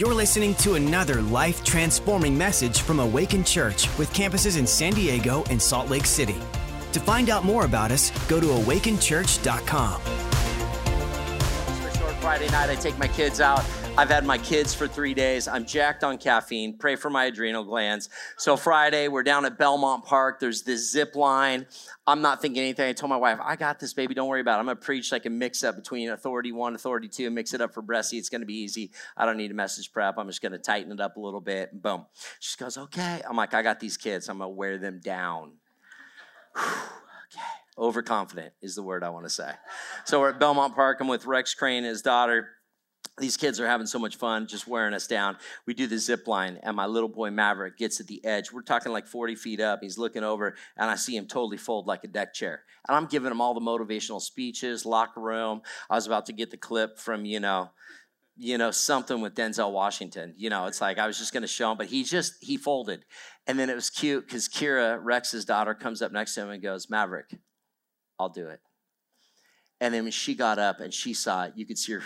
You're listening to another life transforming message from Awaken Church with campuses in San Diego and Salt Lake City. To find out more about us, go to awakenchurch.com. For short Friday night, I take my kids out. I've had my kids for three days. I'm jacked on caffeine. Pray for my adrenal glands. So Friday, we're down at Belmont Park. There's this zip line. I'm not thinking anything. I told my wife, I got this, baby. Don't worry about it. I'm going to preach like a mix up between authority one, authority two, mix it up for Bressy. It's going to be easy. I don't need a message prep. I'm just going to tighten it up a little bit. Boom. She goes, okay. I'm like, I got these kids. I'm going to wear them down. okay. Overconfident is the word I want to say. So we're at Belmont Park. I'm with Rex Crane and his daughter these kids are having so much fun just wearing us down. We do the zip line, and my little boy Maverick gets at the edge. We're talking like 40 feet up. He's looking over, and I see him totally fold like a deck chair. And I'm giving him all the motivational speeches, locker room. I was about to get the clip from, you know, you know, something with Denzel Washington. You know, it's like I was just going to show him, but he just, he folded. And then it was cute because Kira, Rex's daughter, comes up next to him and goes, Maverick, I'll do it. And then when she got up and she saw it, you could see her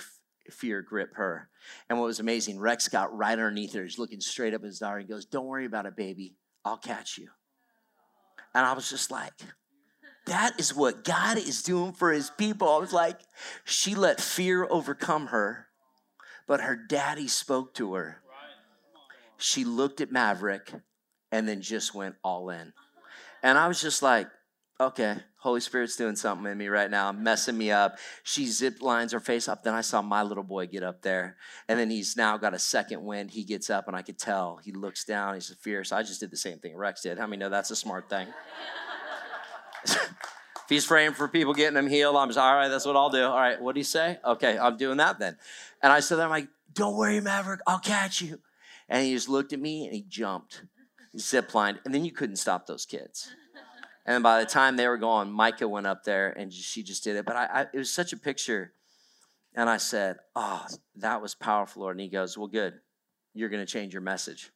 fear grip her. And what was amazing, Rex got right underneath her. He's looking straight up at his daughter and goes, Don't worry about it, baby. I'll catch you. And I was just like, that is what God is doing for his people. I was like, she let fear overcome her, but her daddy spoke to her. She looked at Maverick and then just went all in. And I was just like, okay, Holy Spirit's doing something in me right now, messing me up. She zip lines her face up. Then I saw my little boy get up there. And then he's now got a second wind. He gets up, and I could tell. He looks down. He's fierce. I just did the same thing Rex did. How many know that's a smart thing? if he's praying for people getting them healed, I'm just, all right, that's what I'll do. All right, what do you say? Okay, I'm doing that then. And I said, I'm like, don't worry, Maverick, I'll catch you. And he just looked at me and he jumped, zip lined, and then you couldn't stop those kids. And by the time they were gone, Micah went up there and she just did it. But I, I, it was such a picture. And I said, Oh, that was powerful, Lord. And he goes, Well, good. You're going to change your message.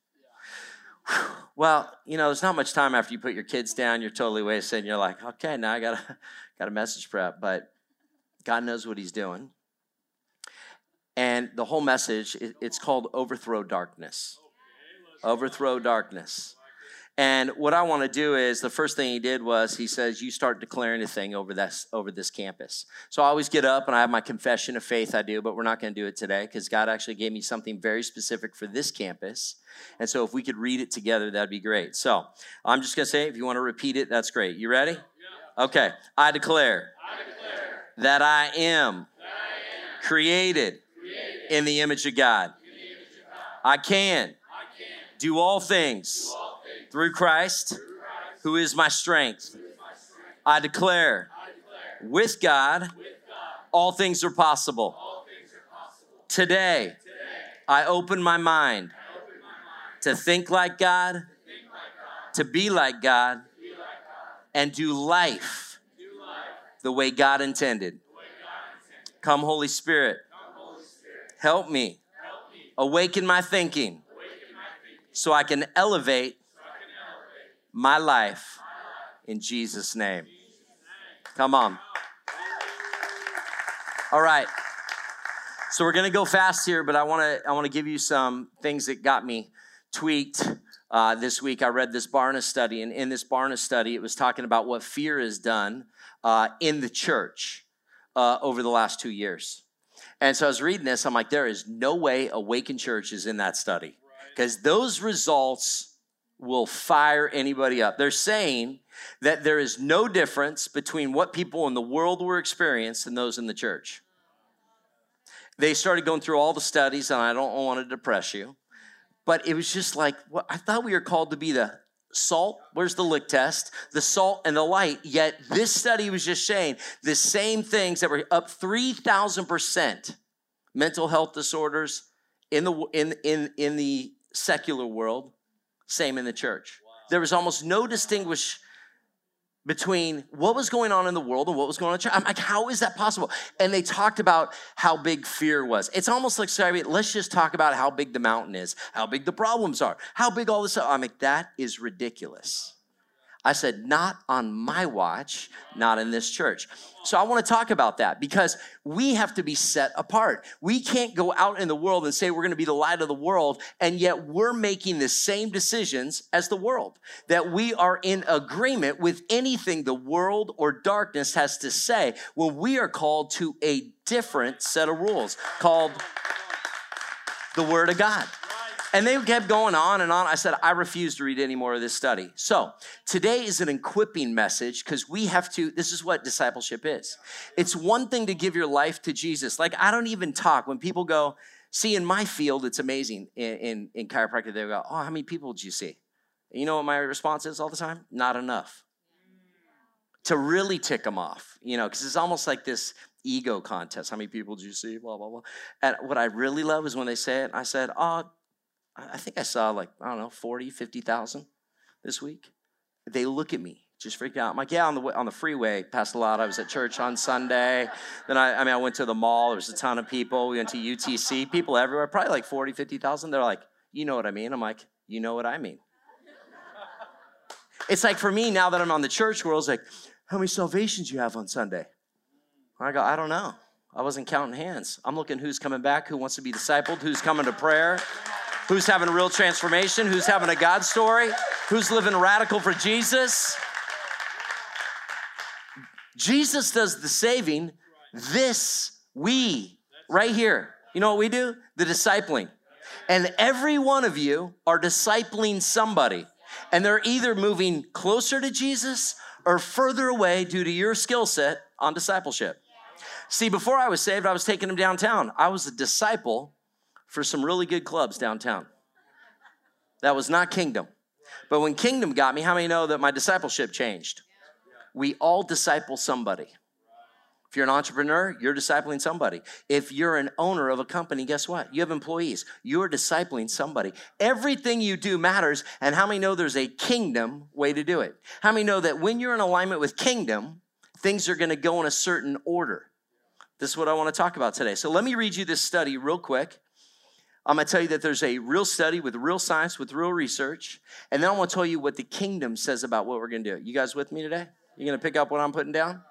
Yeah. Well, you know, there's not much time after you put your kids down. You're totally wasted. And you're like, okay, now I got a, got a message prep. But God knows what he's doing. And the whole message, it, it's called Overthrow Darkness. Overthrow Darkness. And what I want to do is the first thing he did was he says, You start declaring a thing over this over this campus. So I always get up and I have my confession of faith, I do, but we're not going to do it today because God actually gave me something very specific for this campus. And so if we could read it together, that'd be great. So I'm just going to say, if you want to repeat it, that's great. You ready? Yeah. Okay. I declare, I declare that, I am, that I am created, created in the image of God. Image of God. I, can I can do all things. Do all through Christ, who is my strength. I declare, with God, all things are possible. Today, I open my mind to think like God, to be like God, and do life the way God intended. Come, Holy Spirit, help me awaken my thinking so I can elevate my life in Jesus' name. Come on. All right. So we're gonna go fast here, but I wanna I wanna give you some things that got me tweaked uh, this week. I read this Barna study, and in this Barna study, it was talking about what fear has done uh, in the church uh, over the last two years. And so I was reading this, I'm like, there is no way Awaken Church is in that study because those results will fire anybody up. They're saying that there is no difference between what people in the world were experiencing and those in the church. They started going through all the studies, and I don't want to depress you, but it was just like, well, I thought we were called to be the salt. Where's the lick test? The salt and the light. Yet this study was just saying the same things that were up 3,000% mental health disorders in the, in, in, in the secular world same in the church. Wow. There was almost no distinguish between what was going on in the world and what was going on in church. I'm like, how is that possible? And they talked about how big fear was. It's almost like, sorry, let's just talk about how big the mountain is, how big the problems are, how big all this. I'm like, that is ridiculous. I said, Not on my watch, not in this church. So I want to talk about that because we have to be set apart. We can't go out in the world and say we're going to be the light of the world, and yet we're making the same decisions as the world. That we are in agreement with anything the world or darkness has to say when we are called to a different set of rules called the Word of God. And they kept going on and on. I said, I refuse to read any more of this study. So today is an equipping message because we have to, this is what discipleship is. It's one thing to give your life to Jesus. Like, I don't even talk when people go, see, in my field, it's amazing. In, in, in chiropractic, they go, oh, how many people did you see? You know what my response is all the time? Not enough. To really tick them off, you know, because it's almost like this ego contest. How many people did you see? Blah, blah, blah. And what I really love is when they say it, I said, oh, I think I saw like, I don't know, 40, 50,000 this week. They look at me, just freak out. I'm like, yeah, on the, on the freeway, passed a lot. I was at church on Sunday. Then I, I mean, I went to the mall. There was a ton of people. We went to UTC, people everywhere, probably like 40, 50,000. They're like, you know what I mean? I'm like, you know what I mean. it's like for me, now that I'm on the church world, it's like, how many salvations you have on Sunday? I go, I don't know. I wasn't counting hands. I'm looking who's coming back, who wants to be discipled, who's coming to prayer. Who's having a real transformation? Who's having a God story? Who's living radical for Jesus? Jesus does the saving. This, we, right here. You know what we do? The discipling. And every one of you are discipling somebody. And they're either moving closer to Jesus or further away due to your skill set on discipleship. See, before I was saved, I was taking them downtown. I was a disciple for some really good clubs downtown. That was not kingdom. But when kingdom got me, how many know that my discipleship changed? We all disciple somebody. If you're an entrepreneur, you're discipling somebody. If you're an owner of a company, guess what? You have employees. You're discipling somebody. Everything you do matters. And how many know there's a kingdom way to do it? How many know that when you're in alignment with kingdom, things are going to go in a certain order? This is what I want to talk about today. So let me read you this study real quick. I'm going to tell you that there's a real study with real science, with real research. And then I want to tell you what the kingdom says about what we're going to do. You guys with me today? You going to pick up what I'm putting down?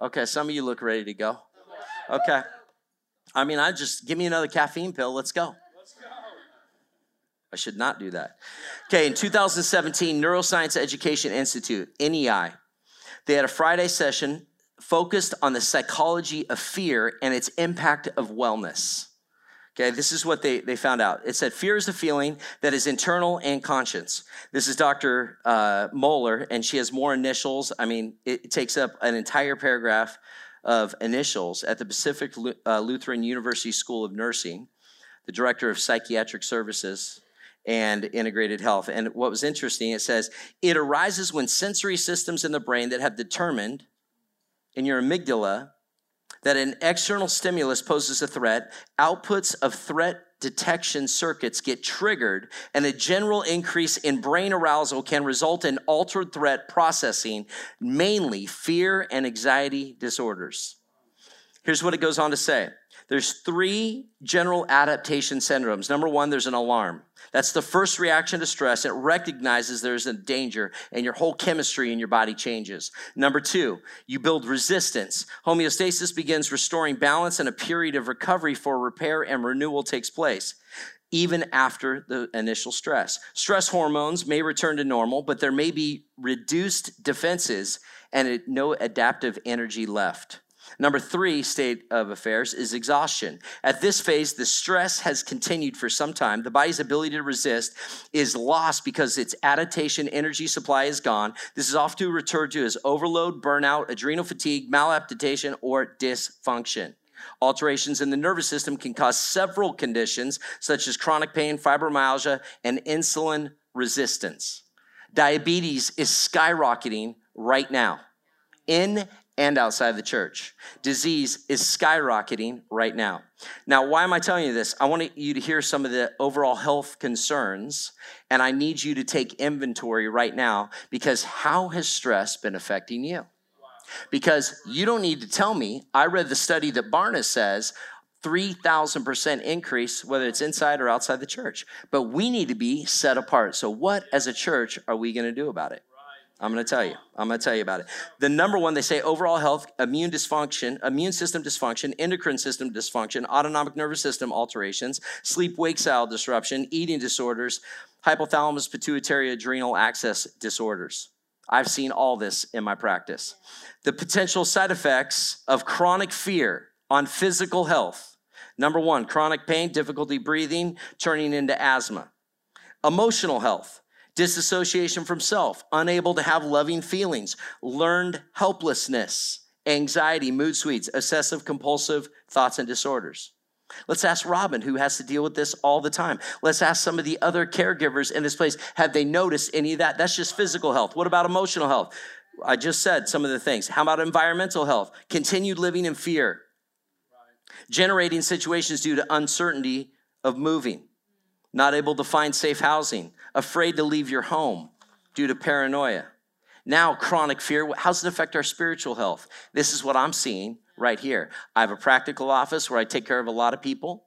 Okay, some of you look ready to go. Okay. I mean, I just give me another caffeine pill. Let's go. I should not do that. Okay, in 2017, Neuroscience Education Institute, NEI, they had a Friday session focused on the psychology of fear and its impact of wellness. Okay, this is what they, they found out. It said fear is a feeling that is internal and conscious. This is Dr. Uh, Moeller, and she has more initials. I mean, it, it takes up an entire paragraph of initials at the Pacific uh, Lutheran University School of Nursing, the director of psychiatric services and integrated health. And what was interesting, it says it arises when sensory systems in the brain that have determined in your amygdala that an external stimulus poses a threat, outputs of threat detection circuits get triggered, and a general increase in brain arousal can result in altered threat processing, mainly fear and anxiety disorders. Here's what it goes on to say there's three general adaptation syndromes. Number one, there's an alarm. That's the first reaction to stress. It recognizes there's a danger and your whole chemistry in your body changes. Number two, you build resistance. Homeostasis begins restoring balance and a period of recovery for repair and renewal takes place even after the initial stress. Stress hormones may return to normal, but there may be reduced defenses and no adaptive energy left. Number three state of affairs is exhaustion. At this phase, the stress has continued for some time. The body's ability to resist is lost because its adaptation energy supply is gone. This is often referred to as overload, burnout, adrenal fatigue, maladaptation, or dysfunction. Alterations in the nervous system can cause several conditions such as chronic pain, fibromyalgia, and insulin resistance. Diabetes is skyrocketing right now in and outside the church. Disease is skyrocketing right now. Now, why am I telling you this? I want you to hear some of the overall health concerns, and I need you to take inventory right now because how has stress been affecting you? Because you don't need to tell me. I read the study that Barna says 3,000% increase, whether it's inside or outside the church. But we need to be set apart. So, what as a church are we going to do about it? I'm going to tell you. I'm going to tell you about it. The number one, they say overall health, immune dysfunction, immune system dysfunction, endocrine system dysfunction, autonomic nervous system alterations, sleep wake cycle disruption, eating disorders, hypothalamus pituitary adrenal axis disorders. I've seen all this in my practice. The potential side effects of chronic fear on physical health. Number one, chronic pain, difficulty breathing, turning into asthma. Emotional health, disassociation from self, unable to have loving feelings, learned helplessness, anxiety, mood sweets, obsessive compulsive thoughts and disorders. Let's ask Robin, who has to deal with this all the time. Let's ask some of the other caregivers in this place have they noticed any of that? That's just physical health. What about emotional health? I just said some of the things. How about environmental health? Continued living in fear, generating situations due to uncertainty of moving, not able to find safe housing, afraid to leave your home due to paranoia. Now, chronic fear, how does it affect our spiritual health? This is what I'm seeing right here. I have a practical office where I take care of a lot of people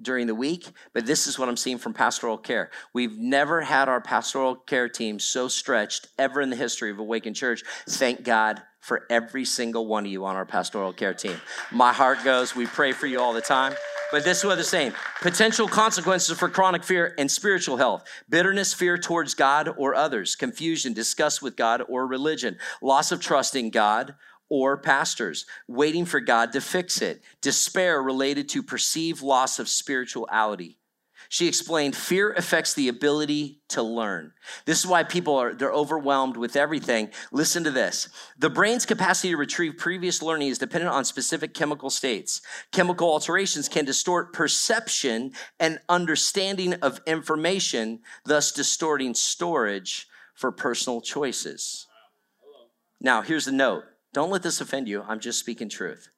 during the week, but this is what I'm seeing from pastoral care. We've never had our pastoral care team so stretched ever in the history of Awaken Church. Thank God for every single one of you on our pastoral care team. My heart goes, we pray for you all the time. But this is what they're saying. Potential consequences for chronic fear and spiritual health. Bitterness, fear towards God or others, confusion, disgust with God or religion, loss of trust in God or pastors, waiting for God to fix it, despair related to perceived loss of spirituality. She explained fear affects the ability to learn. This is why people are they're overwhelmed with everything. Listen to this. The brain's capacity to retrieve previous learning is dependent on specific chemical states. Chemical alterations can distort perception and understanding of information, thus distorting storage for personal choices. Now, here's the note. Don't let this offend you. I'm just speaking truth.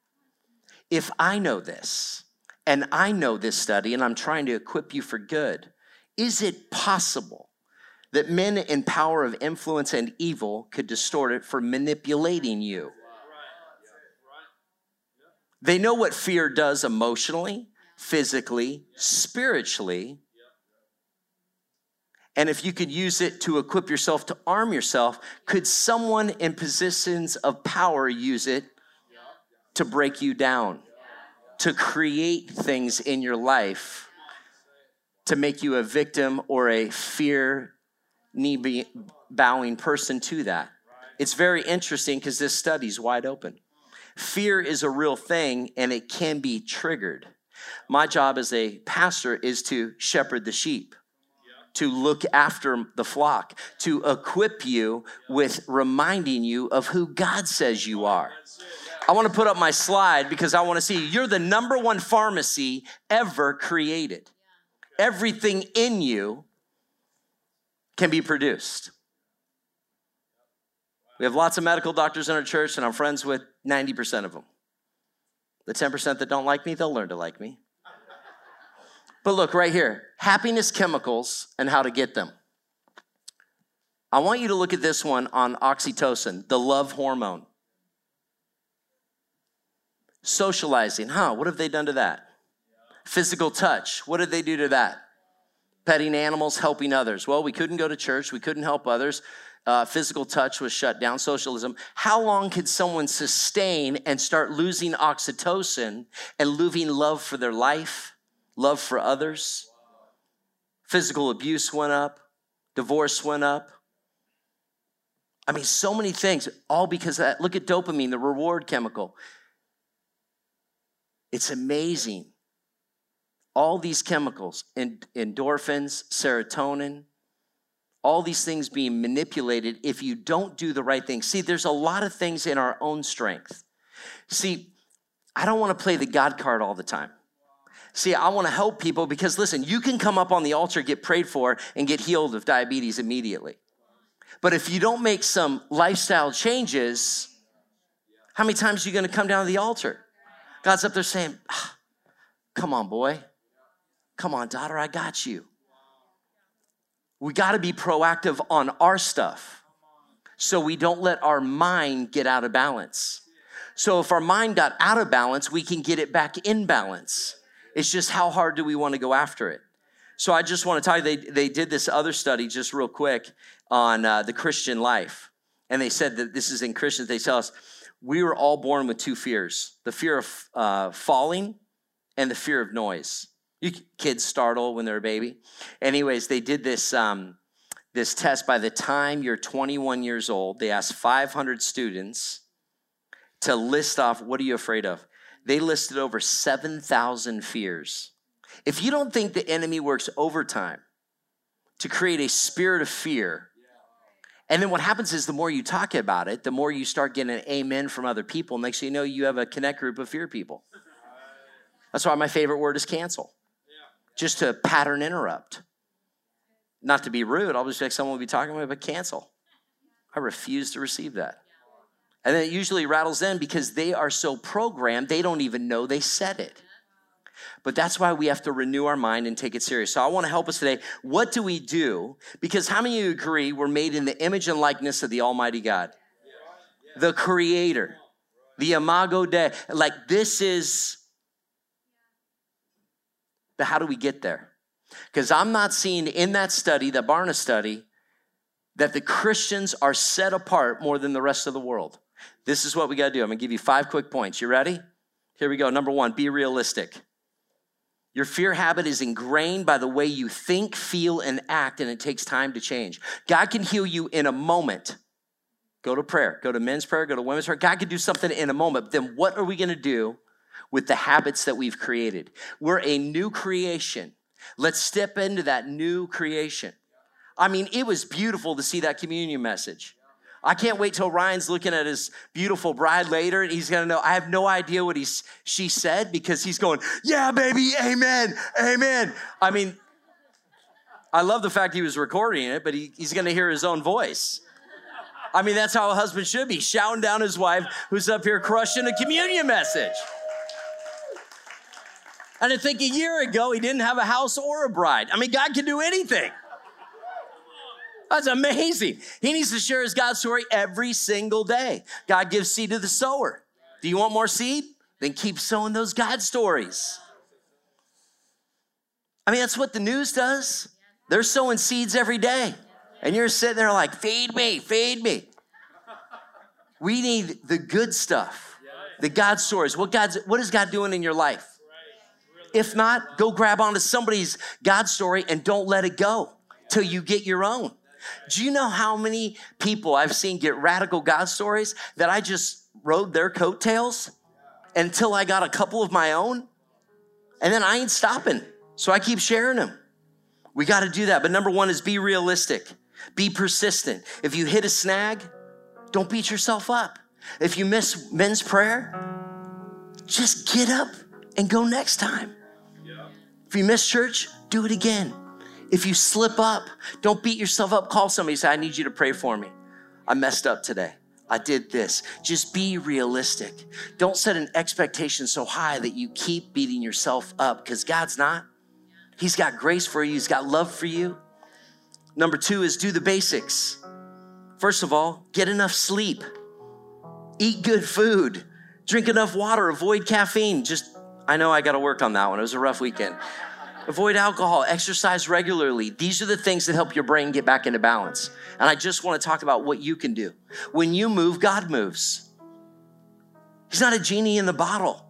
If I know this, and I know this study, and I'm trying to equip you for good, is it possible that men in power of influence and evil could distort it for manipulating you? They know what fear does emotionally, physically, spiritually. And if you could use it to equip yourself, to arm yourself, could someone in positions of power use it to break you down, to create things in your life to make you a victim or a fear knee bowing person to that? It's very interesting because this study's wide open. Fear is a real thing and it can be triggered. My job as a pastor is to shepherd the sheep to look after the flock, to equip you with reminding you of who God says you are. I want to put up my slide because I want to see you're the number one pharmacy ever created. Everything in you can be produced. We have lots of medical doctors in our church, and I'm friends with 90% of them. The 10% that don't like me, they'll learn to like me. But look right here happiness chemicals and how to get them. I want you to look at this one on oxytocin, the love hormone. Socializing, huh? What have they done to that? Physical touch, what did they do to that? Petting animals, helping others. Well, we couldn't go to church, we couldn't help others. Uh, physical touch was shut down, socialism. How long could someone sustain and start losing oxytocin and losing love for their life? love for others. Physical abuse went up, divorce went up. I mean, so many things, all because of that. Look at dopamine, the reward chemical. It's amazing. All these chemicals, endorphins, serotonin, all these things being manipulated if you don't do the right thing. See, there's a lot of things in our own strength. See, I don't want to play the God card all the time. See, I want to help people because listen, you can come up on the altar, get prayed for, and get healed of diabetes immediately. But if you don't make some lifestyle changes, how many times are you going to come down to the altar? God's up there saying, ah, Come on, boy. Come on, daughter, I got you. We got to be proactive on our stuff so we don't let our mind get out of balance. So if our mind got out of balance, we can get it back in balance. It's just how hard do we want to go after it? So I just want to tell you, they, they did this other study just real quick on uh, the Christian life. and they said that this is in Christians, they tell us we were all born with two fears the fear of uh, falling and the fear of noise. You kids startle when they're a baby. Anyways, they did this. Um, this test by the time you're 21 years old they asked 500 students to list off what are you afraid of they listed over 7000 fears if you don't think the enemy works overtime to create a spirit of fear and then what happens is the more you talk about it the more you start getting an amen from other people next thing you know you have a connect group of fear people that's why my favorite word is cancel just to pattern interrupt not to be rude, I'll just like someone will be talking me, but cancel. I refuse to receive that. And then it usually rattles them because they are so programmed, they don't even know they said it. But that's why we have to renew our mind and take it serious. So I want to help us today. What do we do? Because how many of you agree we're made in the image and likeness of the Almighty God? The Creator, the Imago Dei. Like this is, but how do we get there? Because I'm not seeing in that study, the Barna study, that the Christians are set apart more than the rest of the world. This is what we got to do. I'm going to give you five quick points. You ready? Here we go. Number one, be realistic. Your fear habit is ingrained by the way you think, feel, and act, and it takes time to change. God can heal you in a moment. Go to prayer, go to men's prayer, go to women's prayer. God can do something in a moment. Then what are we going to do with the habits that we've created? We're a new creation. Let's step into that new creation. I mean, it was beautiful to see that communion message. I can't wait till Ryan's looking at his beautiful bride later and he's gonna know. I have no idea what he's she said because he's going, Yeah, baby, amen, amen. I mean, I love the fact he was recording it, but he, he's gonna hear his own voice. I mean, that's how a husband should be, shouting down his wife who's up here crushing a communion message. And I think a year ago, he didn't have a house or a bride. I mean, God can do anything. That's amazing. He needs to share his God story every single day. God gives seed to the sower. Do you want more seed? Then keep sowing those God stories. I mean, that's what the news does. They're sowing seeds every day. And you're sitting there like, feed me, feed me. We need the good stuff, the God stories. What God's what is God doing in your life? If not, go grab onto somebody's God story and don't let it go till you get your own. Do you know how many people I've seen get radical God stories that I just rode their coattails until I got a couple of my own? And then I ain't stopping. So I keep sharing them. We got to do that. But number one is be realistic, be persistent. If you hit a snag, don't beat yourself up. If you miss men's prayer, just get up and go next time. If you miss church, do it again. If you slip up, don't beat yourself up. Call somebody, say, I need you to pray for me. I messed up today. I did this. Just be realistic. Don't set an expectation so high that you keep beating yourself up because God's not. He's got grace for you, He's got love for you. Number two is do the basics. First of all, get enough sleep, eat good food, drink enough water, avoid caffeine. Just, I know I got to work on that one. It was a rough weekend. Avoid alcohol, exercise regularly. These are the things that help your brain get back into balance. And I just want to talk about what you can do. When you move, God moves. He's not a genie in the bottle.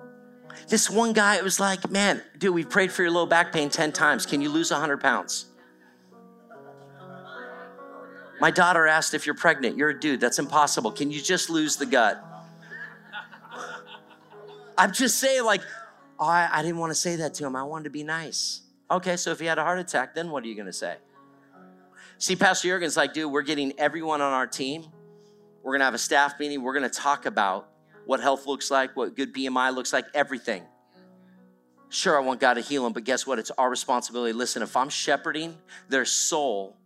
This one guy, it was like, man, dude, we've prayed for your low back pain 10 times. Can you lose 100 pounds? My daughter asked if you're pregnant. You're a dude. That's impossible. Can you just lose the gut? I'm just saying, like, oh, I, I didn't want to say that to him. I wanted to be nice. Okay, so if he had a heart attack, then what are you going to say? See, Pastor Jurgen's like, dude, we're getting everyone on our team. We're going to have a staff meeting. We're going to talk about what health looks like, what good BMI looks like, everything. Sure, I want God to heal them, but guess what? It's our responsibility. Listen, if I'm shepherding their soul,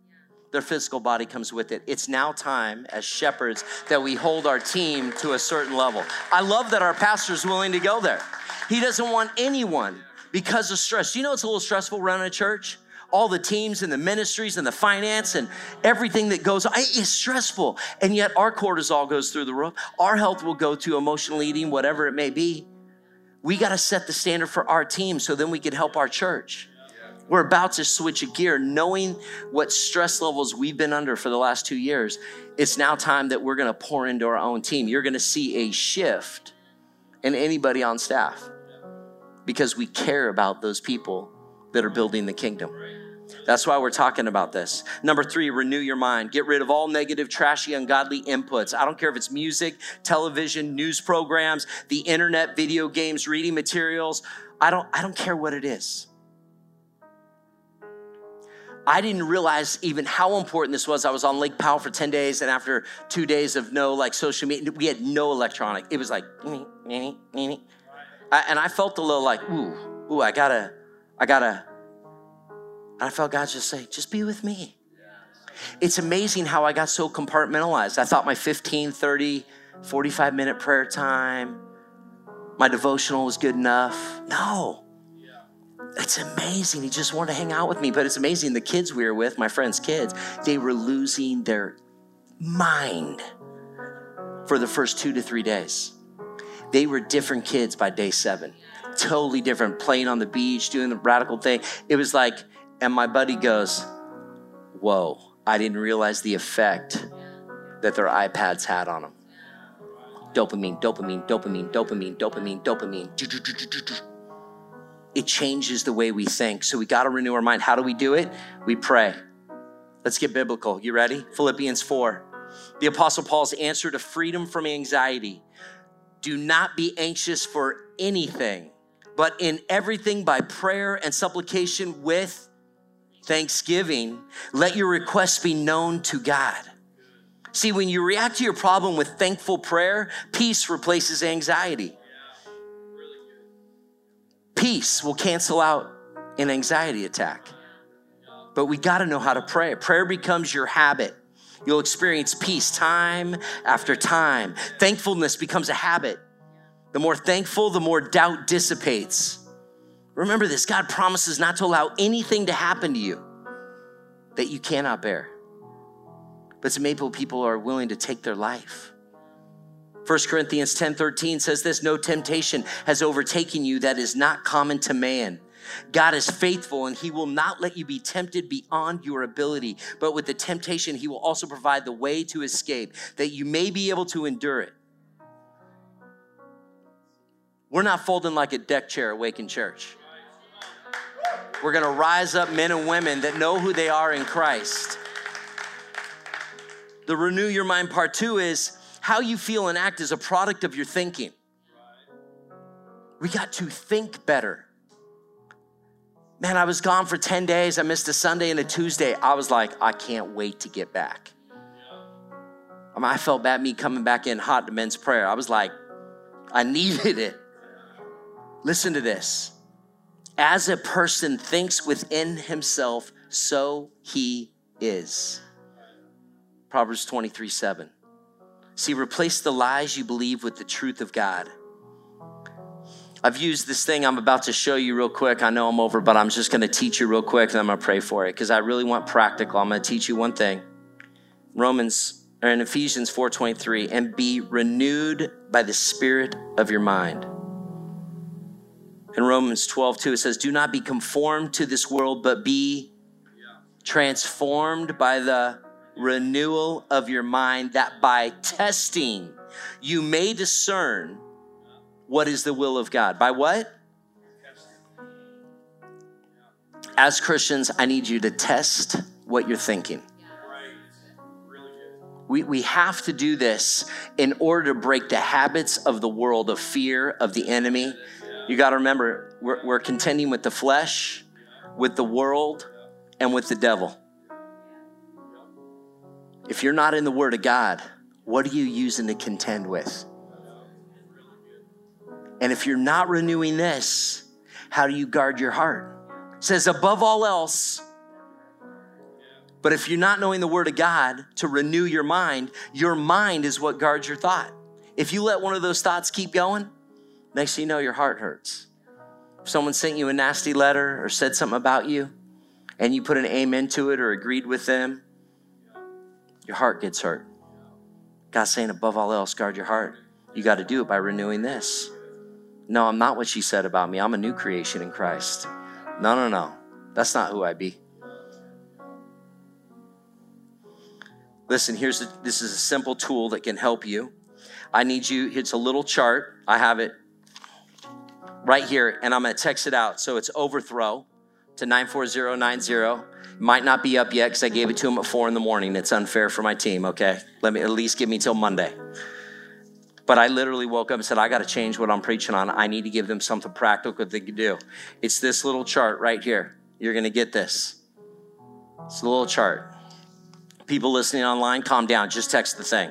their physical body comes with it. It's now time as shepherds that we hold our team to a certain level. I love that our pastor's willing to go there. He doesn't want anyone because of stress. You know it's a little stressful running a church? All the teams and the ministries and the finance and everything that goes on. It's stressful. And yet our cortisol goes through the roof. Our health will go to emotional eating, whatever it may be. We got to set the standard for our team so then we can help our church. We're about to switch a gear, knowing what stress levels we've been under for the last two years. It's now time that we're going to pour into our own team. You're going to see a shift in anybody on staff because we care about those people that are building the kingdom. That's why we're talking about this. Number three, renew your mind. Get rid of all negative, trashy, ungodly inputs. I don't care if it's music, television, news programs, the internet, video games, reading materials. I don't, I don't care what it is. I didn't realize even how important this was. I was on Lake Powell for 10 days, and after two days of no like social media, we had no electronic. It was like, and I felt a little like, ooh, ooh, I gotta, I gotta. And I felt God just say, just be with me. It's amazing how I got so compartmentalized. I thought my 15, 30, 45 minute prayer time, my devotional was good enough. No. It's amazing. He just wanted to hang out with me. But it's amazing. The kids we were with, my friend's kids, they were losing their mind for the first two to three days. They were different kids by day seven, totally different, playing on the beach, doing the radical thing. It was like, and my buddy goes, Whoa, I didn't realize the effect that their iPads had on them. Dopamine, dopamine, dopamine, dopamine, dopamine, dopamine it changes the way we think. So we got to renew our mind. How do we do it? We pray. Let's get biblical. You ready? Philippians 4. The Apostle Paul's answer to freedom from anxiety do not be anxious for anything, but in everything by prayer and supplication with thanksgiving, let your requests be known to God. See, when you react to your problem with thankful prayer, peace replaces anxiety. Peace will cancel out an anxiety attack. But we got to know how to pray. Prayer becomes your habit. You'll experience peace time after time. Thankfulness becomes a habit. The more thankful, the more doubt dissipates. Remember this God promises not to allow anything to happen to you that you cannot bear. But some people are willing to take their life. 1 Corinthians 10 13 says this No temptation has overtaken you that is not common to man. God is faithful and he will not let you be tempted beyond your ability. But with the temptation, he will also provide the way to escape that you may be able to endure it. We're not folding like a deck chair Awaken Church. We're going to rise up men and women that know who they are in Christ. The renew your mind part two is how you feel and act is a product of your thinking. We got to think better. Man, I was gone for 10 days. I missed a Sunday and a Tuesday. I was like, I can't wait to get back. I, mean, I felt bad me coming back in hot to men's prayer. I was like, I needed it. Listen to this. As a person thinks within himself, so he is. Proverbs 23 7. See, replace the lies you believe with the truth of God. I've used this thing I'm about to show you real quick. I know I'm over, but I'm just going to teach you real quick and I'm going to pray for it because I really want practical. I'm going to teach you one thing. Romans or in Ephesians 4:23 and be renewed by the spirit of your mind. In Romans 12, 2, it says, Do not be conformed to this world, but be transformed by the renewal of your mind, that by testing you may discern what is the will of God. By what? As Christians, I need you to test what you're thinking. We, we have to do this in order to break the habits of the world of fear, of the enemy. You got to remember, we're, we're contending with the flesh, with the world, and with the devil. If you're not in the Word of God, what are you using to contend with? And if you're not renewing this, how do you guard your heart? It says, above all else, but if you're not knowing the Word of God to renew your mind, your mind is what guards your thought. If you let one of those thoughts keep going, next thing you know, your heart hurts. If someone sent you a nasty letter or said something about you, and you put an amen to it or agreed with them, your heart gets hurt. God's saying, above all else, guard your heart. You got to do it by renewing this. No, I'm not what she said about me. I'm a new creation in Christ. No, no, no. That's not who I be. Listen, here's a, this is a simple tool that can help you. I need you, it's a little chart. I have it right here, and I'm gonna text it out. So it's overthrow to 94090. Might not be up yet because I gave it to him at four in the morning. It's unfair for my team, okay? Let me at least give me till Monday. But I literally woke up and said, I got to change what I'm preaching on. I need to give them something practical they can do. It's this little chart right here. You're going to get this. It's a little chart. People listening online, calm down. Just text the thing.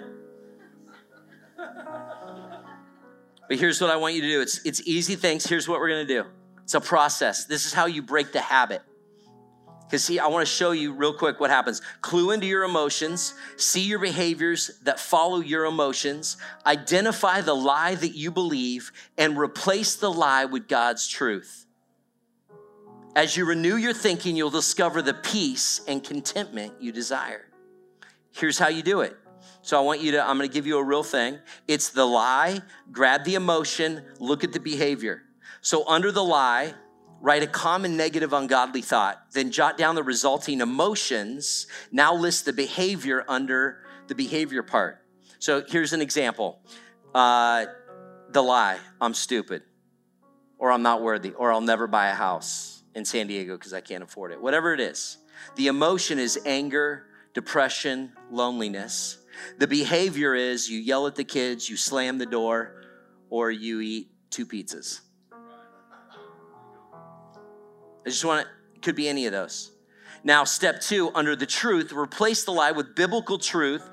But here's what I want you to do it's, it's easy things. Here's what we're going to do it's a process. This is how you break the habit. Because, see, I want to show you real quick what happens. Clue into your emotions, see your behaviors that follow your emotions, identify the lie that you believe, and replace the lie with God's truth. As you renew your thinking, you'll discover the peace and contentment you desire. Here's how you do it. So I want you to, I'm going to give you a real thing. It's the lie, grab the emotion, look at the behavior. So under the lie, write a common negative ungodly thought, then jot down the resulting emotions. Now list the behavior under the behavior part. So here's an example uh, the lie, I'm stupid, or I'm not worthy, or I'll never buy a house in San Diego because I can't afford it. Whatever it is. The emotion is anger, depression, loneliness. The behavior is you yell at the kids, you slam the door, or you eat two pizzas. I just want to, could be any of those. Now, step two, under the truth, replace the lie with biblical truth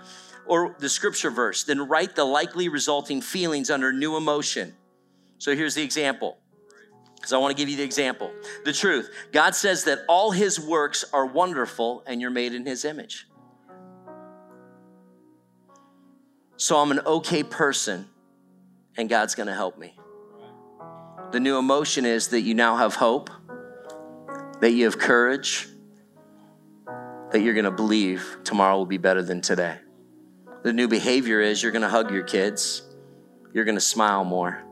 or the scripture verse. Then write the likely resulting feelings under new emotion. So here's the example. Because I want to give you the example. The truth God says that all his works are wonderful and you're made in his image. So I'm an okay person and God's going to help me. The new emotion is that you now have hope that you have courage, that you're going to believe tomorrow will be better than today. The new behavior is you're going to hug your kids, you're going to smile more.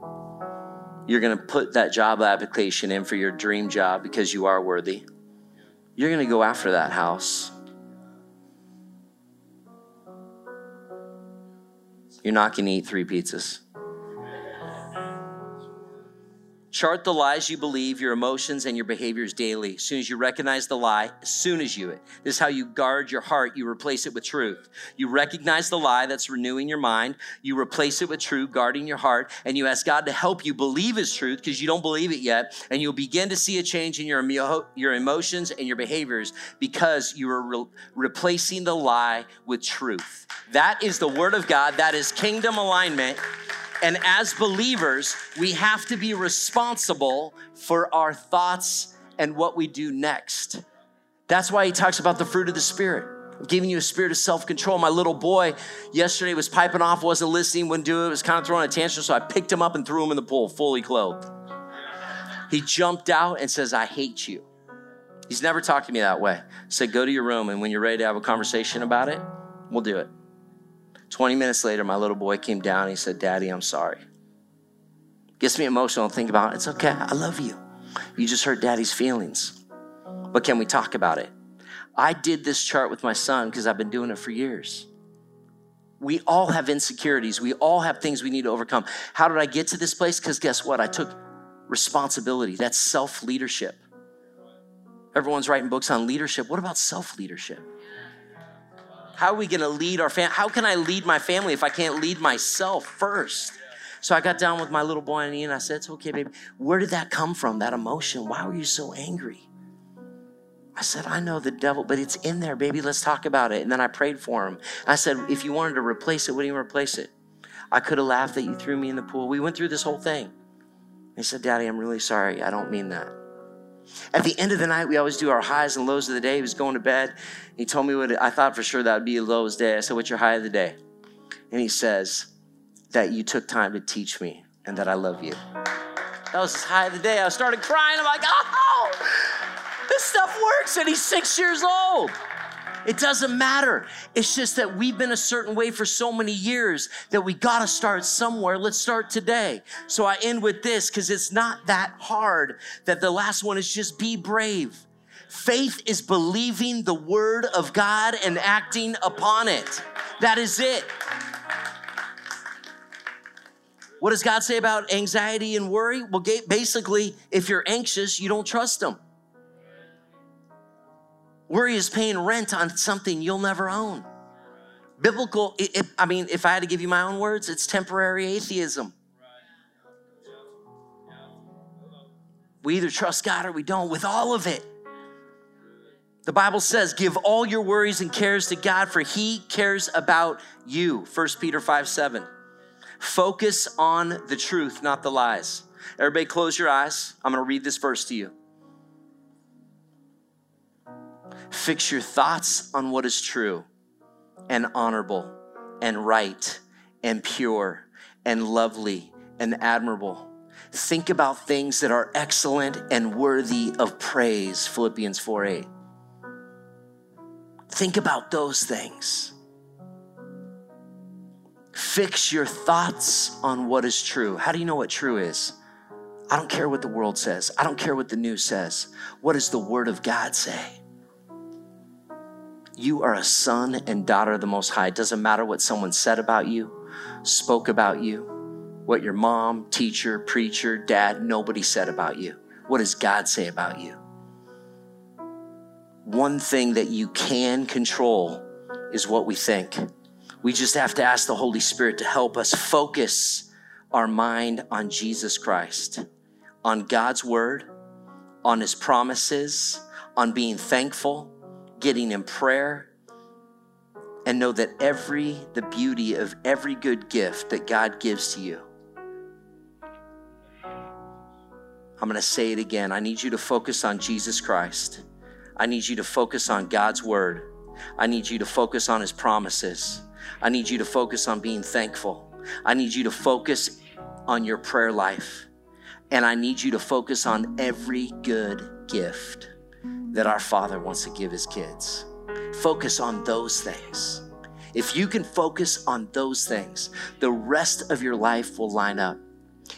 You're going to put that job application in for your dream job because you are worthy. You're going to go after that house. You're not going to eat three pizzas. Chart the lies you believe, your emotions, and your behaviors daily. As soon as you recognize the lie, as soon as you. This is how you guard your heart. You replace it with truth. You recognize the lie that's renewing your mind. You replace it with truth, guarding your heart, and you ask God to help you believe His truth because you don't believe it yet, and you'll begin to see a change in your your emotions and your behaviors because you are re- replacing the lie with truth. That is the Word of God. That is kingdom alignment. And as believers, we have to be responsible for our thoughts and what we do next. That's why he talks about the fruit of the Spirit. I'm giving you a spirit of self control. My little boy yesterday was piping off, wasn't listening, wouldn't do it, was kind of throwing a tantrum. So I picked him up and threw him in the pool, fully clothed. He jumped out and says, I hate you. He's never talked to me that way. I said, Go to your room, and when you're ready to have a conversation about it, we'll do it. 20 minutes later, my little boy came down. He said, Daddy, I'm sorry. Gets me emotional think about it. it's okay. I love you. You just hurt daddy's feelings. But can we talk about it? I did this chart with my son because I've been doing it for years. We all have insecurities. We all have things we need to overcome. How did I get to this place? Because guess what? I took responsibility. That's self leadership. Everyone's writing books on leadership. What about self leadership? How are we going to lead our family? How can I lead my family if I can't lead myself first? So I got down with my little boy and I said, It's okay, baby. Where did that come from, that emotion? Why were you so angry? I said, I know the devil, but it's in there, baby. Let's talk about it. And then I prayed for him. I said, If you wanted to replace it, wouldn't you replace it? I could have laughed that you threw me in the pool. We went through this whole thing. He said, Daddy, I'm really sorry. I don't mean that. At the end of the night, we always do our highs and lows of the day. He was going to bed. He told me what I thought for sure that would be the lowest day. I said, What's your high of the day? And he says, That you took time to teach me and that I love you. That was his high of the day. I started crying. I'm like, Oh, this stuff works. And he's six years old. It doesn't matter. It's just that we've been a certain way for so many years that we got to start somewhere. Let's start today. So I end with this because it's not that hard. That the last one is just be brave. Faith is believing the word of God and acting upon it. That is it. What does God say about anxiety and worry? Well, basically, if you're anxious, you don't trust Him. Worry is paying rent on something you'll never own. Biblical, I mean, if I had to give you my own words, it's temporary atheism. We either trust God or we don't, with all of it. The Bible says, Give all your worries and cares to God, for He cares about you. 1 Peter 5 7. Focus on the truth, not the lies. Everybody, close your eyes. I'm going to read this verse to you. Fix your thoughts on what is true and honorable and right and pure and lovely and admirable. Think about things that are excellent and worthy of praise. Philippians 4 8. Think about those things. Fix your thoughts on what is true. How do you know what true is? I don't care what the world says. I don't care what the news says. What does the Word of God say? You are a son and daughter of the Most High. It doesn't matter what someone said about you, spoke about you, what your mom, teacher, preacher, dad, nobody said about you. What does God say about you? One thing that you can control is what we think. We just have to ask the Holy Spirit to help us focus our mind on Jesus Christ, on God's word, on his promises, on being thankful, getting in prayer, and know that every the beauty of every good gift that God gives to you. I'm going to say it again. I need you to focus on Jesus Christ. I need you to focus on God's word. I need you to focus on his promises. I need you to focus on being thankful. I need you to focus on your prayer life. And I need you to focus on every good gift that our Father wants to give his kids. Focus on those things. If you can focus on those things, the rest of your life will line up.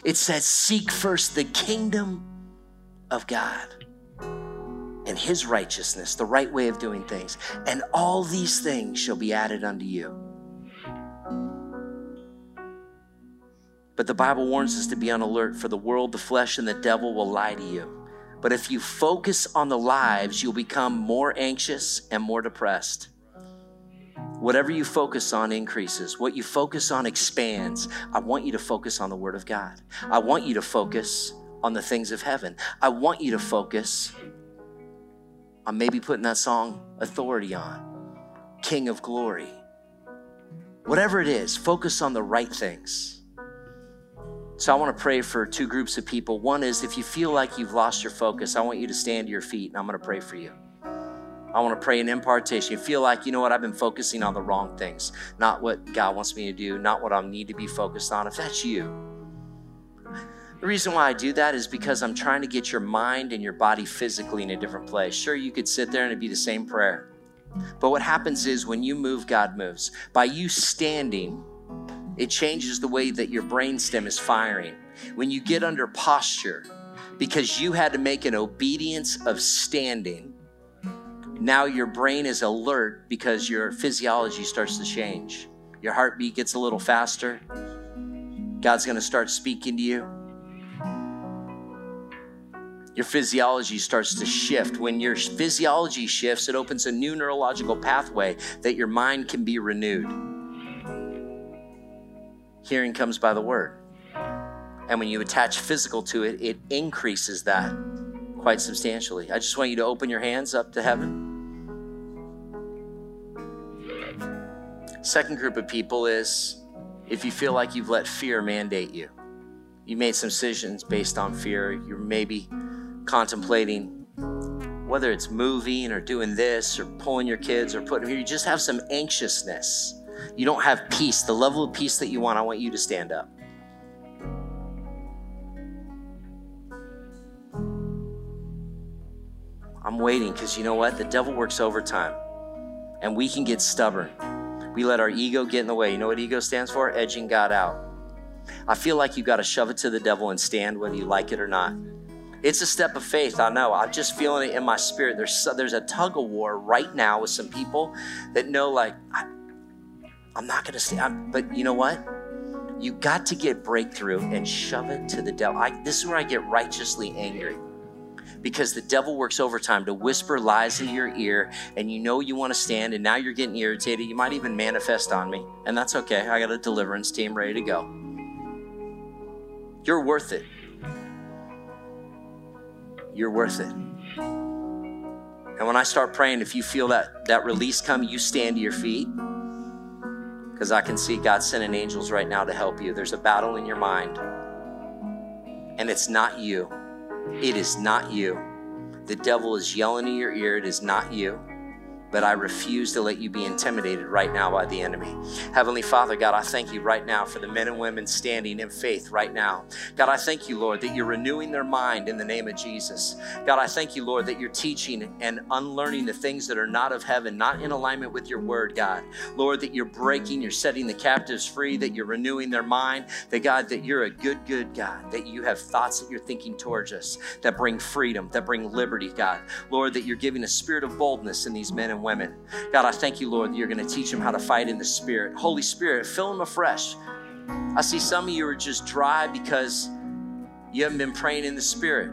It says, Seek first the kingdom of God and his righteousness, the right way of doing things, and all these things shall be added unto you. But the Bible warns us to be on alert for the world, the flesh, and the devil will lie to you. But if you focus on the lives, you'll become more anxious and more depressed. Whatever you focus on increases. What you focus on expands. I want you to focus on the Word of God. I want you to focus on the things of heaven. I want you to focus on maybe putting that song authority on, King of Glory. Whatever it is, focus on the right things. So I want to pray for two groups of people. One is if you feel like you've lost your focus, I want you to stand to your feet and I'm going to pray for you. I want to pray an impartation. You feel like, you know what, I've been focusing on the wrong things, not what God wants me to do, not what I need to be focused on. If that's you, the reason why I do that is because I'm trying to get your mind and your body physically in a different place. Sure, you could sit there and it'd be the same prayer. But what happens is when you move, God moves. By you standing, it changes the way that your brainstem is firing. When you get under posture, because you had to make an obedience of standing, now your brain is alert because your physiology starts to change. Your heartbeat gets a little faster. God's going to start speaking to you. Your physiology starts to shift. When your physiology shifts, it opens a new neurological pathway that your mind can be renewed. Hearing comes by the word. And when you attach physical to it, it increases that quite substantially. I just want you to open your hands up to heaven. Second group of people is if you feel like you've let fear mandate you. You made some decisions based on fear. You're maybe contemplating whether it's moving or doing this or pulling your kids or putting here, you just have some anxiousness you don't have peace, the level of peace that you want, I want you to stand up. I'm waiting because you know what? The devil works overtime and we can get stubborn. We let our ego get in the way. You know what ego stands for? Edging God out. I feel like you got to shove it to the devil and stand whether you like it or not. It's a step of faith, I know. I'm just feeling it in my spirit. There's, there's a tug of war right now with some people that know, like, I, am not going to stay. I'm, but you know what? You got to get breakthrough and shove it to the devil. I, this is where I get righteously angry because the devil works overtime to whisper lies in your ear and you know you want to stand and now you're getting irritated. You might even manifest on me, and that's okay. I got a deliverance team ready to go. You're worth it. You're worth it. And when I start praying, if you feel that, that release come, you stand to your feet. Because I can see God sending angels right now to help you. There's a battle in your mind. And it's not you. It is not you. The devil is yelling in your ear. It is not you but I refuse to let you be intimidated right now by the enemy. Heavenly Father, God, I thank you right now for the men and women standing in faith right now. God, I thank you, Lord, that you're renewing their mind in the name of Jesus. God, I thank you, Lord, that you're teaching and unlearning the things that are not of heaven, not in alignment with your word, God. Lord, that you're breaking, you're setting the captives free, that you're renewing their mind, that God, that you're a good, good God, that you have thoughts that you're thinking towards us that bring freedom, that bring liberty, God. Lord, that you're giving a spirit of boldness in these men and and women. God, I thank you, Lord, that you're going to teach them how to fight in the Spirit. Holy Spirit, fill them afresh. I see some of you are just dry because you haven't been praying in the Spirit.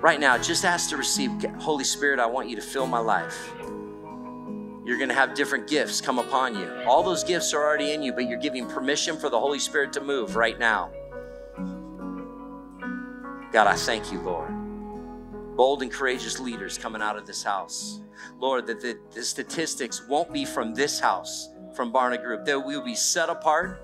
Right now, just ask to receive Holy Spirit, I want you to fill my life. You're going to have different gifts come upon you. All those gifts are already in you, but you're giving permission for the Holy Spirit to move right now. God, I thank you, Lord bold and courageous leaders coming out of this house. Lord, that the, the statistics won't be from this house, from Barna Group, that we will be set apart,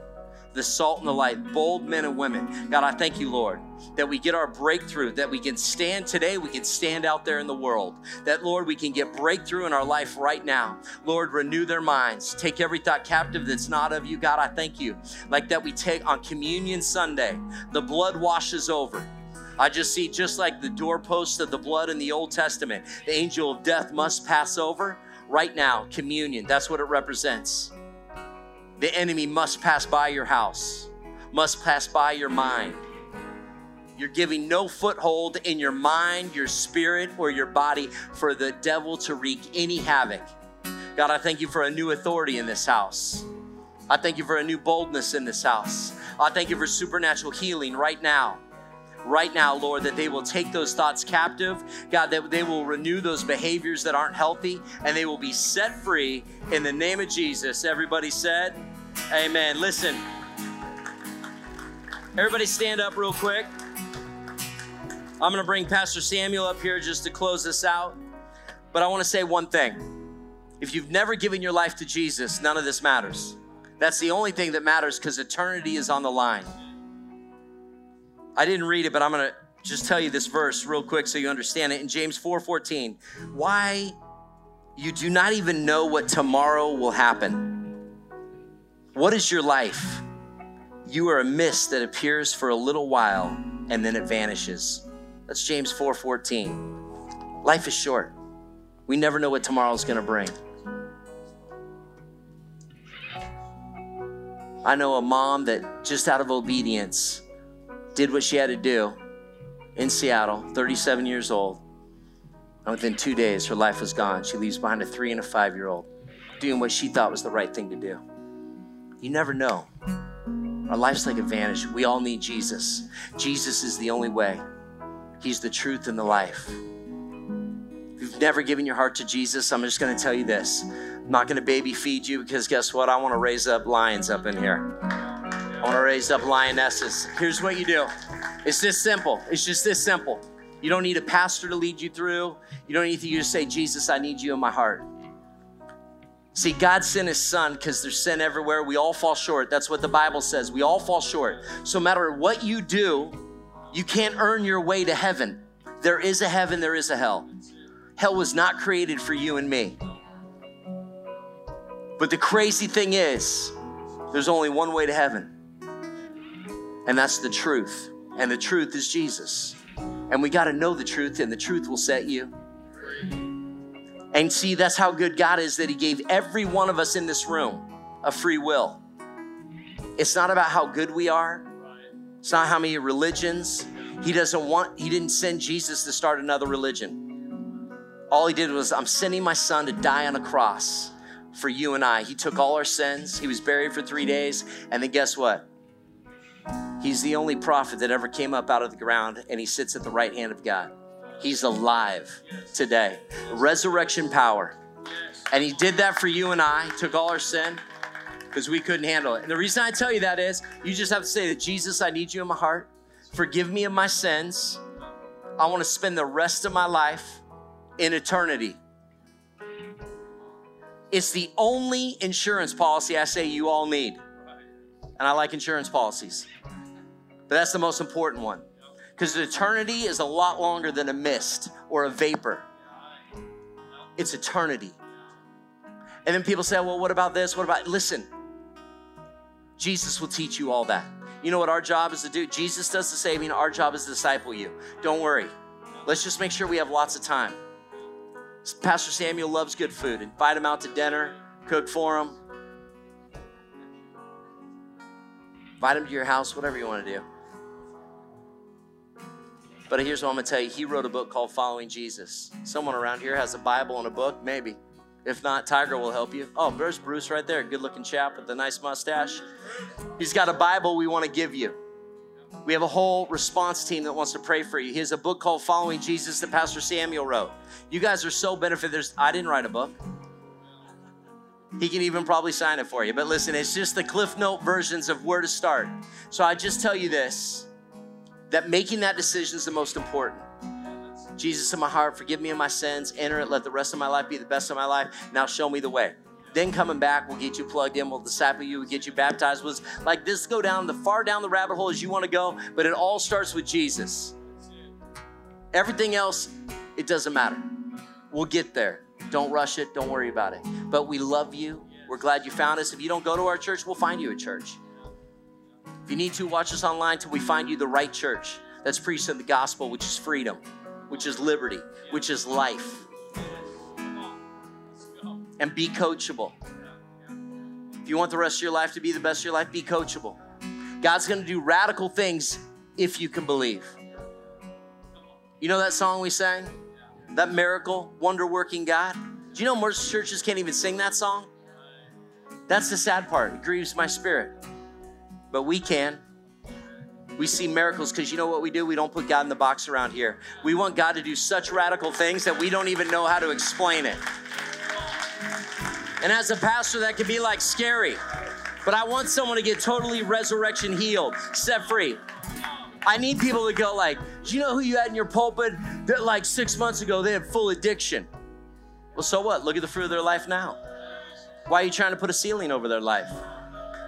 the salt and the light, bold men and women. God, I thank you, Lord, that we get our breakthrough, that we can stand today, we can stand out there in the world. That, Lord, we can get breakthrough in our life right now. Lord, renew their minds. Take every thought captive that's not of you. God, I thank you. Like that we take on Communion Sunday, the blood washes over. I just see, just like the doorposts of the blood in the Old Testament, the angel of death must pass over. Right now, communion, that's what it represents. The enemy must pass by your house, must pass by your mind. You're giving no foothold in your mind, your spirit, or your body for the devil to wreak any havoc. God, I thank you for a new authority in this house. I thank you for a new boldness in this house. I thank you for supernatural healing right now right now, Lord, that they will take those thoughts captive. God, that they will renew those behaviors that aren't healthy and they will be set free in the name of Jesus. Everybody said, Amen. Listen, everybody stand up real quick. I'm going to bring Pastor Samuel up here just to close this out. But I want to say one thing. If you've never given your life to Jesus, none of this matters. That's the only thing that matters because eternity is on the line. I didn't read it, but I'm going to just tell you this verse real quick so you understand it. In James 4:14, why you do not even know what tomorrow will happen. What is your life? You are a mist that appears for a little while and then it vanishes. That's James 4:14. Life is short. We never know what tomorrow's going to bring. I know a mom that just out of obedience did what she had to do in Seattle, 37 years old. And within two days, her life was gone. She leaves behind a three and a five year old doing what she thought was the right thing to do. You never know. Our life's like a vanish. We all need Jesus. Jesus is the only way, He's the truth and the life. If you've never given your heart to Jesus, I'm just going to tell you this. I'm not going to baby feed you because guess what? I want to raise up lions up in here. I want to raise up lionesses. Here's what you do it's this simple. It's just this simple. You don't need a pastor to lead you through. You don't need to just say, Jesus, I need you in my heart. See, God sent his son because there's sin everywhere. We all fall short. That's what the Bible says. We all fall short. So, no matter what you do, you can't earn your way to heaven. There is a heaven, there is a hell. Hell was not created for you and me. But the crazy thing is, there's only one way to heaven. And that's the truth. And the truth is Jesus. And we got to know the truth, and the truth will set you. And see, that's how good God is that He gave every one of us in this room a free will. It's not about how good we are, it's not how many religions, He doesn't want, he didn't send Jesus to start another religion. All he did was, I'm sending my son to die on a cross for you and I. He took all our sins, he was buried for three days, and then guess what? He's the only prophet that ever came up out of the ground, and he sits at the right hand of God. He's alive today. Resurrection power. And he did that for you and I, took all our sin because we couldn't handle it. And the reason I tell you that is you just have to say that Jesus, I need you in my heart. Forgive me of my sins. I want to spend the rest of my life in eternity. It's the only insurance policy I say you all need. And I like insurance policies. But that's the most important one. Because eternity is a lot longer than a mist or a vapor. It's eternity. And then people say, well, what about this? What about, listen, Jesus will teach you all that. You know what our job is to do? Jesus does the saving, our job is to disciple you. Don't worry. Let's just make sure we have lots of time. Pastor Samuel loves good food. Invite him out to dinner, cook for him. Invite him to your house, whatever you want to do. But here's what I'm going to tell you. He wrote a book called Following Jesus. Someone around here has a Bible and a book? Maybe. If not, Tiger will help you. Oh, there's Bruce right there. Good looking chap with a nice mustache. He's got a Bible we want to give you. We have a whole response team that wants to pray for you. He has a book called Following Jesus that Pastor Samuel wrote. You guys are so benefited. There's, I didn't write a book. He can even probably sign it for you. But listen, it's just the Cliff Note versions of where to start. So I just tell you this that making that decision is the most important. Jesus in my heart, forgive me of my sins, enter it, let the rest of my life be the best of my life. Now show me the way. Then coming back, we'll get you plugged in, we'll disciple you, we'll get you baptized. Was like this go down the far down the rabbit hole as you want to go, but it all starts with Jesus. Everything else, it doesn't matter. We'll get there. Don't rush it, don't worry about it. But we love you. We're glad you found us. If you don't go to our church, we'll find you a church. If you need to, watch us online till we find you the right church that's preaching the gospel, which is freedom, which is liberty, which is life and be coachable. If you want the rest of your life to be the best of your life, be coachable. God's gonna do radical things if you can believe. You know that song we sang? That miracle, wonder working God? Do you know most churches can't even sing that song? That's the sad part. It grieves my spirit. But we can. We see miracles because you know what we do? We don't put God in the box around here. We want God to do such radical things that we don't even know how to explain it. And as a pastor, that can be like scary. But I want someone to get totally resurrection healed, set free. I need people to go like, do you know who you had in your pulpit that like six months ago they had full addiction? Well, so what? Look at the fruit of their life now. Why are you trying to put a ceiling over their life?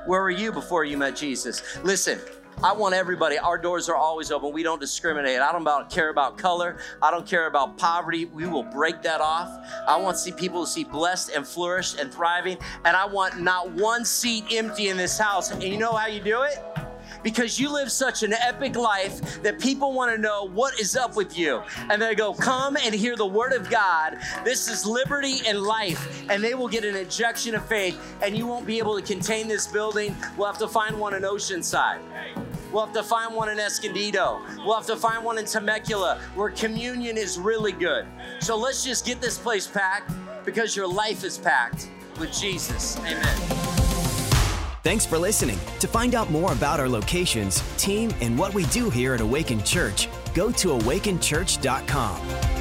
Where were you before you met Jesus? Listen, I want everybody. Our doors are always open. We don't discriminate. I don't about, care about color. I don't care about poverty. We will break that off. I want to see people to see blessed and flourish and thriving. And I want not one seat empty in this house. And you know how you do it? Because you live such an epic life that people want to know what is up with you. And they go, Come and hear the word of God. This is liberty and life. And they will get an injection of faith, and you won't be able to contain this building. We'll have to find one in Oceanside. We'll have to find one in Escondido. We'll have to find one in Temecula where communion is really good. So let's just get this place packed because your life is packed with Jesus. Amen. Thanks for listening. To find out more about our locations, team, and what we do here at Awaken Church, go to awakenchurch.com.